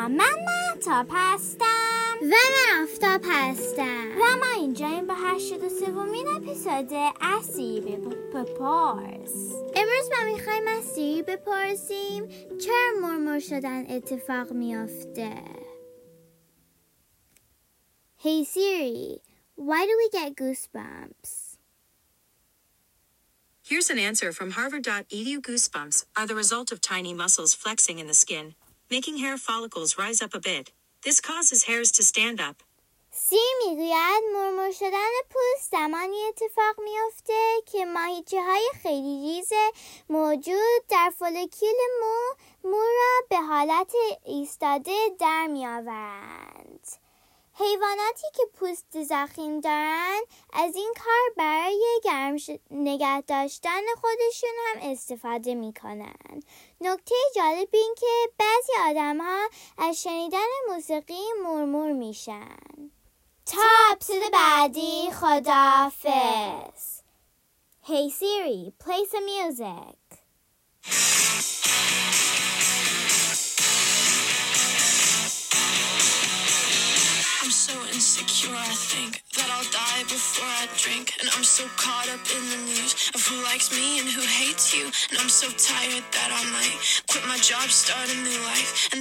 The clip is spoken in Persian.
سلام من محتاب هستم و من آفتاب هستم و ما اینجاییم با هشتاد و سومین اپیزود اسی بپرس امروز ما میخوایم از سیری بپرسیم چرا مرمور شدن اتفاق میافته Hey Siri, why do we get goosebumps? Here's an answer from Harvard.edu Goosebumps are the result of tiny muscles flexing in the skin, making hair follicles rise up a bit. This causes hairs to stand up. سی می‌گوید مرمور شدن پوست زمانی اتفاق میافته که ماهیچه های خیلی ریز موجود در فولکیول مو مو را به حالت ایستاده در میآورند. حیواناتی که پوست زخیم دارند از این کار برای گرم نگه داشتن خودشون هم استفاده می کنند. نکته جالب این که بعضی آدم ها از شنیدن موسیقی مرمور میشن. تا اپسود بعدی خدافز Hey Siri, play some music. Insecure, I think that I'll die before I drink. And I'm so caught up in the news of who likes me and who hates you. And I'm so tired that I might quit my job, start a new life. And